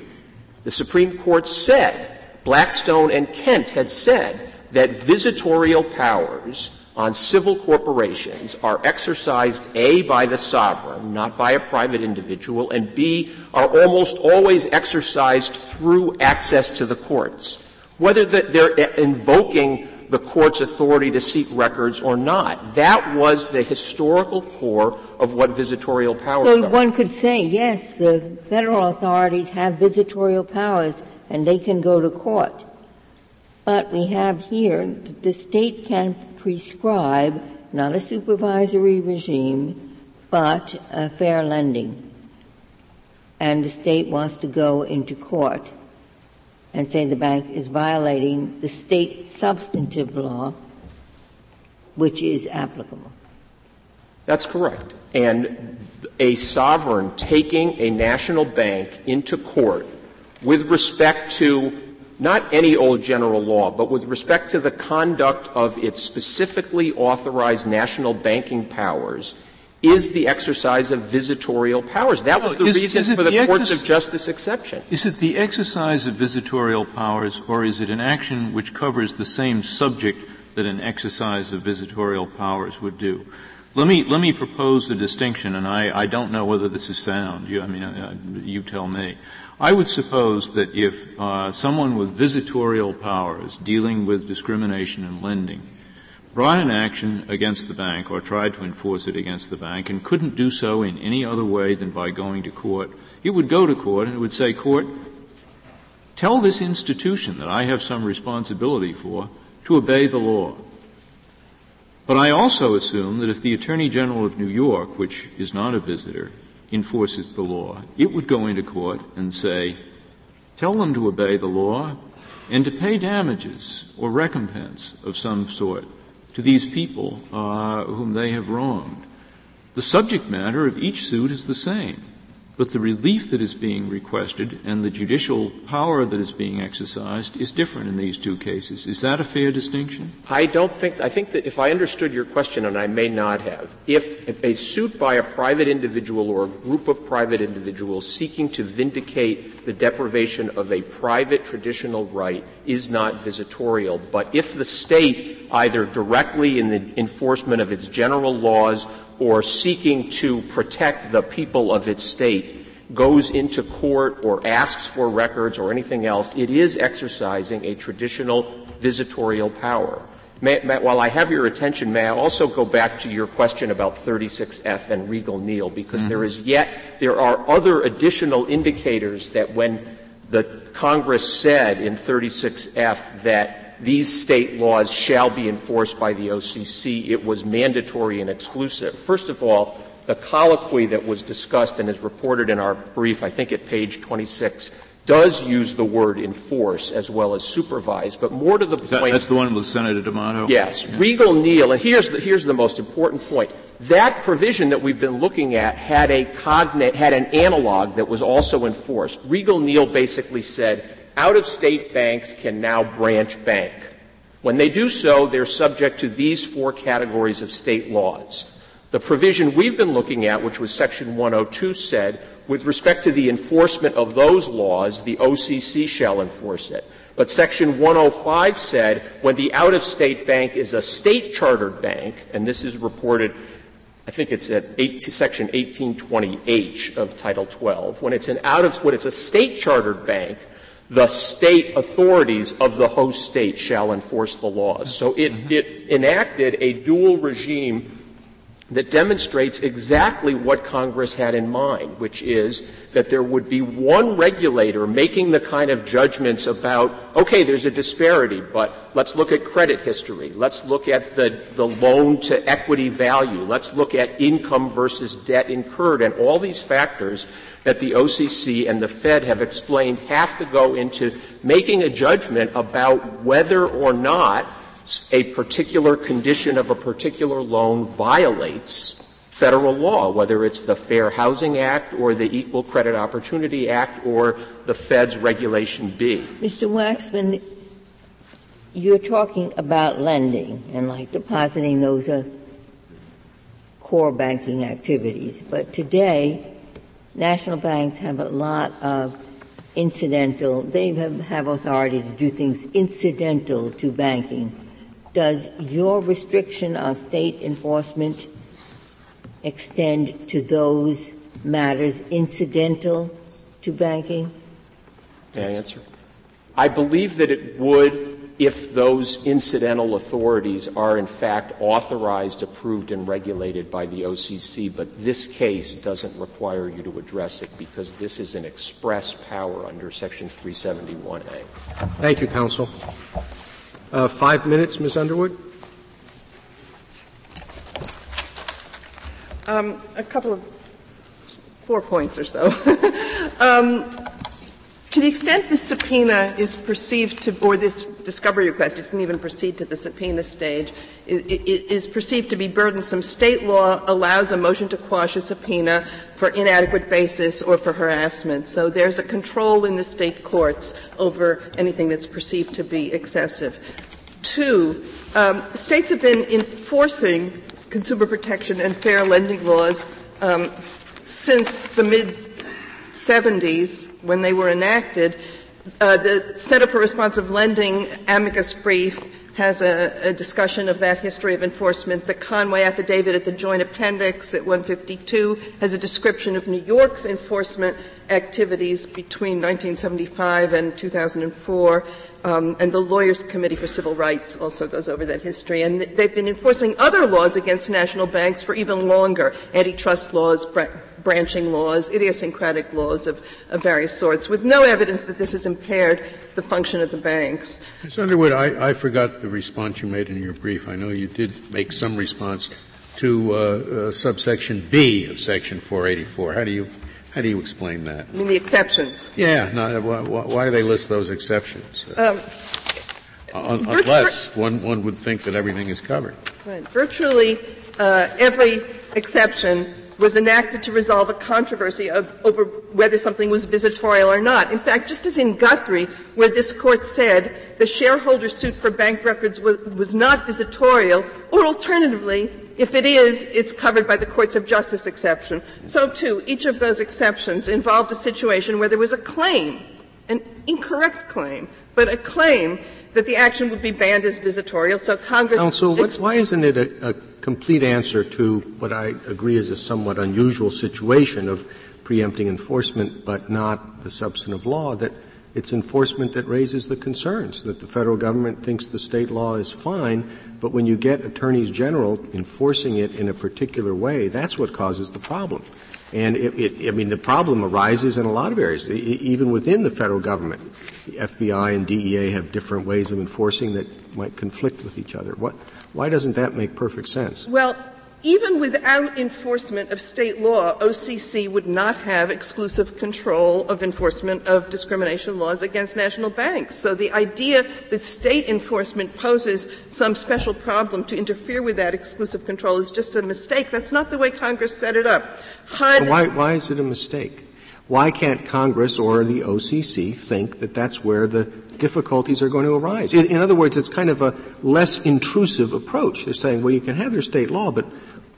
the Supreme Court said, Blackstone and Kent had said that visitorial powers on civil corporations are exercised A by the sovereign, not by a private individual, and B are almost always exercised through access to the courts. Whether they're invoking the court's authority to seek records or not. That was the historical core of what visitorial powers so are. one could say, yes, the federal authorities have visitorial powers and they can go to court. But we have here that the state can prescribe not a supervisory regime, but a fair lending. And the state wants to go into court and say the bank is violating the state substantive law, which is applicable. That's correct. And a sovereign taking a national bank into court with respect to not any old general law, but with respect to the conduct of its specifically authorized national banking powers is the exercise of visitorial powers. That was the is, reason is for the, the courts of justice exception. Is it the exercise of visitorial powers, or is it an action which covers the same subject that an exercise of visitorial powers would do? Let me let me propose a distinction, and I, I don't know whether this is sound. You, I mean, uh, you tell me. I would suppose that if uh, someone with visitorial powers dealing with discrimination and lending brought an action against the bank or tried to enforce it against the bank and couldn't do so in any other way than by going to court, it would go to court and it would say, Court, tell this institution that I have some responsibility for to obey the law. But I also assume that if the Attorney General of New York, which is not a visitor, enforces the law, it would go into court and say, tell them to obey the law and to pay damages or recompense of some sort to these people uh, whom they have wronged. The subject matter of each suit is the same, but the relief that is being requested and the judicial power that is being exercised is different in these two cases. Is that a fair distinction? I don't think, I think that if I understood your question, and I may not have, if a suit by a private individual or a group of private individuals seeking to vindicate the deprivation of a private traditional right is not visitorial, but if the state either directly in the enforcement of its general laws or seeking to protect the people of its state goes into court or asks for records or anything else, it is exercising a traditional visitorial power. May, may, while I have your attention, may I also go back to your question about 36F and Riegle-Neal, because mm-hmm. there is yet, there are other additional indicators that when the Congress said in 36F that these state laws shall be enforced by the OCC. It was mandatory and exclusive. First of all, the colloquy that was discussed and is reported in our brief, I think at page 26, does use the word enforce as well as supervise, but more to the that, point. That's the one with Senator D'Amato? Yes. Yeah. Regal Neal, and here's the, here's the most important point. That provision that we've been looking at had a cognate, had an analog that was also enforced. Riegle-Neal basically said, out of state banks can now branch bank. When they do so, they're subject to these four categories of state laws. The provision we've been looking at, which was section 102, said, with respect to the enforcement of those laws, the OCC shall enforce it. But section 105 said when the out-of-state bank is a state chartered bank, and this is reported, I think it's at 8, section 1820H of Title 12, when it's an out of, when it's a state chartered bank, the state authorities of the host state shall enforce the laws. So it, mm-hmm. it enacted a dual regime that demonstrates exactly what Congress had in mind, which is that there would be one regulator making the kind of judgments about, okay, there's a disparity, but let's look at credit history. Let's look at the, the loan to equity value. Let's look at income versus debt incurred and all these factors that the OCC and the Fed have explained have to go into making a judgment about whether or not a particular condition of a particular loan violates federal law, whether it's the Fair Housing Act or the Equal Credit Opportunity Act or the Fed's Regulation B. Mr. Waxman, you're talking about lending and like depositing those are core banking activities. But today, national banks have a lot of incidental, they have, have authority to do things incidental to banking does your restriction on state enforcement extend to those matters incidental to banking? May I answer? I believe that it would if those incidental authorities are in fact authorized, approved, and regulated by the OCC, but this case doesn't require you to address it because this is an express power under Section 371A. Thank you, Counsel. Uh, five minutes, Ms. Underwood. Um, a couple of four points or so. um, to the extent this subpoena is perceived to, or this discovery request, it didn't even proceed to the subpoena stage, is, perceived to be burdensome. State law allows a motion to quash a subpoena for inadequate basis or for harassment. So there's a control in the state courts over anything that's perceived to be excessive. Two, um, states have been enforcing consumer protection and fair lending laws um, since the mid 70s when they were enacted. Uh, the Center for Responsible Lending amicus brief has a, a, discussion of that history of enforcement. The Conway affidavit at the joint appendix at 152 has a description of New York's enforcement activities between 1975 and 2004. Um, and the Lawyers Committee for Civil Rights also goes over that history. And they've been enforcing other laws against national banks for even longer antitrust laws, branching laws, idiosyncratic laws of, of, various sorts, with no evidence that this has impaired the function of the banks. Ms. Underwood, I, I forgot the response you made in your brief. I know you did make some response to uh, uh, subsection B of Section 484. How do you how do you explain that? I mean the exceptions. Yeah. No, why, why do they list those exceptions? Um, unless one, one would think that everything is covered. Right. Virtually uh, every exception was enacted to resolve a controversy of, over whether something was visitorial or not. In fact, just as in Guthrie, where this court said the shareholder suit for bank records was, was not visitorial, or alternatively, if it is, it's covered by the courts of justice exception. So too, each of those exceptions involved a situation where there was a claim, an incorrect claim, but a claim that the action would be banned as visitorial. So Congress. Counsel, ex- why isn't it a, a complete answer to what I agree is a somewhat unusual situation of preempting enforcement, but not the substantive law that it's enforcement that raises the concerns that the federal government thinks the state law is fine, but when you get attorneys general enforcing it in a particular way, that's what causes the problem. And it, it, I mean, the problem arises in a lot of areas, even within the federal government. The FBI and DEA have different ways of enforcing that might conflict with each other. What, why doesn't that make perfect sense? Well, even without enforcement of state law, OCC would not have exclusive control of enforcement of discrimination laws against national banks. So the idea that state enforcement poses some special problem to interfere with that exclusive control is just a mistake. That's not the way Congress set it up. HUD. Why, why is it a mistake? Why can't Congress or the OCC think that that's where the difficulties are going to arise? In, in other words, it's kind of a less intrusive approach. They're saying, well, you can have your state law, but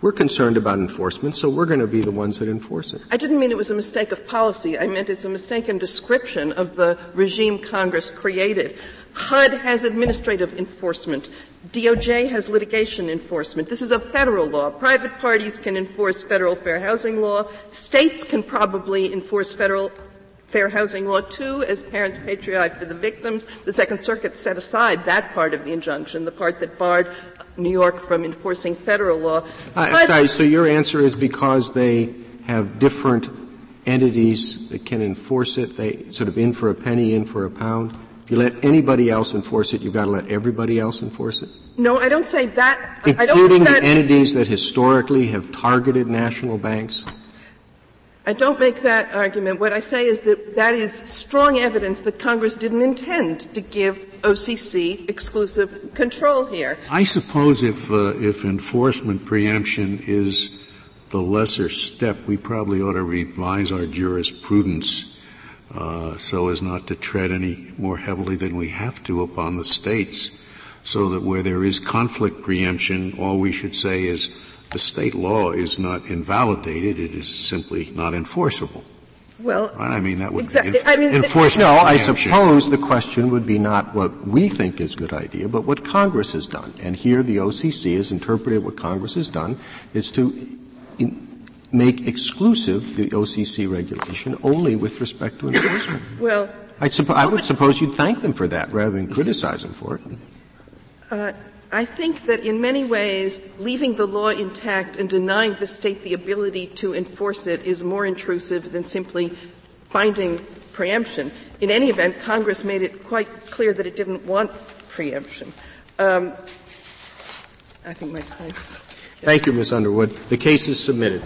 we're concerned about enforcement, so we're going to be the ones that enforce it. I didn't mean it was a mistake of policy. I meant it's a mistaken description of the regime Congress created. HUD has administrative enforcement. DOJ has litigation enforcement. This is a federal law. Private parties can enforce federal fair housing law. States can probably enforce federal Fair Housing Law too, as parens patriae for the victims. The Second Circuit set aside that part of the injunction, the part that barred New York from enforcing federal law. Uh, so your answer is because they have different entities that can enforce it, they sort of in for a penny, in for a pound. If you let anybody else enforce it, you've got to let everybody else enforce it? No, I don't say that. Including that, the entities that historically have targeted national banks? I don't make that argument. What I say is that that is strong evidence that Congress didn't intend to give OCC exclusive control here. I suppose if uh, if enforcement preemption is the lesser step, we probably ought to revise our jurisprudence uh, so as not to tread any more heavily than we have to upon the states, so that where there is conflict preemption, all we should say is the state law is not invalidated, it is simply not enforceable. Well, right? I mean, that would exactly. be inf- I mean, enforcement. No, I suppose the question would be not what we think is a good idea, but what Congress has done. And here the OCC has interpreted what Congress has done is to in, make exclusive the OCC regulation only with respect to enforcement. Well, I, suppo- I would suppose you'd thank them for that rather than criticize them for it. Uh, I think that in many ways, leaving the law intact and denying the state the ability to enforce it is more intrusive than simply finding preemption. In any event, Congress made it quite clear that it didn't want preemption. Um, I think my time is. Thank you, Ms. Underwood. The case is submitted.